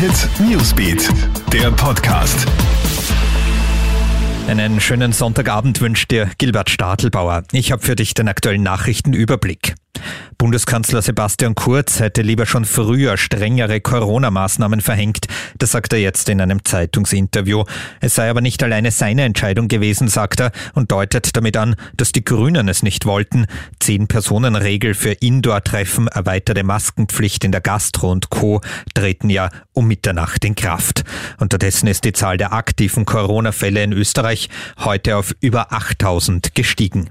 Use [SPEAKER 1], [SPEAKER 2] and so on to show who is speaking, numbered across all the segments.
[SPEAKER 1] Hit Newsbeat, der Podcast.
[SPEAKER 2] Einen schönen Sonntagabend wünscht dir Gilbert Stadelbauer. Ich habe für dich den aktuellen Nachrichtenüberblick. Bundeskanzler Sebastian Kurz hätte lieber schon früher strengere Corona-Maßnahmen verhängt. Das sagt er jetzt in einem Zeitungsinterview. Es sei aber nicht alleine seine Entscheidung gewesen, sagt er, und deutet damit an, dass die Grünen es nicht wollten. Zehn-Personen-Regel für Indoor-Treffen, erweiterte Maskenpflicht in der Gastro und Co. treten ja um Mitternacht in Kraft. Unterdessen ist die Zahl der aktiven Corona-Fälle in Österreich heute auf über 8000 gestiegen.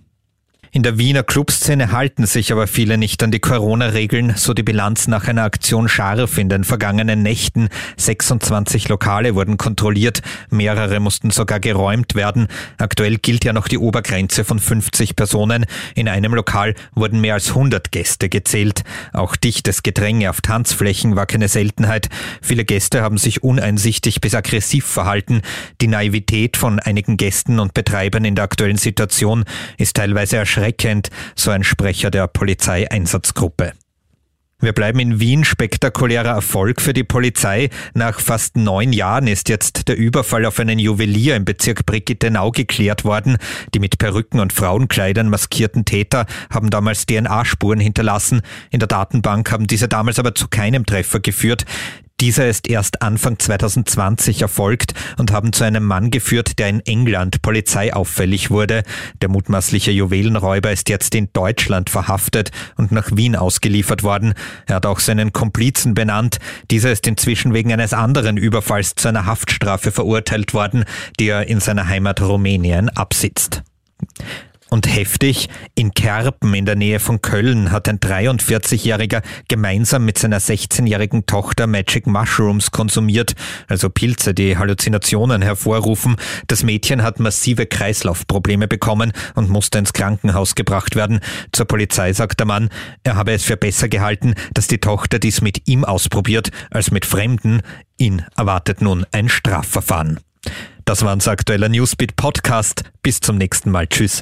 [SPEAKER 2] In der Wiener Clubszene halten sich aber viele nicht an die Corona-Regeln, so die Bilanz nach einer Aktion scharf in den vergangenen Nächten. 26 Lokale wurden kontrolliert, mehrere mussten sogar geräumt werden. Aktuell gilt ja noch die Obergrenze von 50 Personen. In einem Lokal wurden mehr als 100 Gäste gezählt. Auch dichtes Gedränge auf Tanzflächen war keine Seltenheit. Viele Gäste haben sich uneinsichtig bis aggressiv verhalten. Die Naivität von einigen Gästen und Betreibern in der aktuellen Situation ist teilweise erschreckend erschreckend, so ein Sprecher der Polizeieinsatzgruppe. Wir bleiben in Wien. Spektakulärer Erfolg für die Polizei. Nach fast neun Jahren ist jetzt der Überfall auf einen Juwelier im Bezirk Brigittenau geklärt worden. Die mit Perücken und Frauenkleidern maskierten Täter haben damals DNA-Spuren hinterlassen. In der Datenbank haben diese damals aber zu keinem Treffer geführt. Dieser ist erst Anfang 2020 erfolgt und haben zu einem Mann geführt, der in England polizeiauffällig wurde. Der mutmaßliche Juwelenräuber ist jetzt in Deutschland verhaftet und nach Wien ausgeliefert worden. Er hat auch seinen Komplizen benannt. Dieser ist inzwischen wegen eines anderen Überfalls zu einer Haftstrafe verurteilt worden, die er in seiner Heimat Rumänien absitzt. Und heftig, in Kerpen in der Nähe von Köln hat ein 43-Jähriger gemeinsam mit seiner 16-jährigen Tochter Magic Mushrooms konsumiert, also Pilze, die Halluzinationen hervorrufen. Das Mädchen hat massive Kreislaufprobleme bekommen und musste ins Krankenhaus gebracht werden. Zur Polizei sagt der Mann, er habe es für besser gehalten, dass die Tochter dies mit ihm ausprobiert, als mit Fremden. Ihn erwartet nun ein Strafverfahren. Das war unser aktueller Newsbeat Podcast. Bis zum nächsten Mal. Tschüss.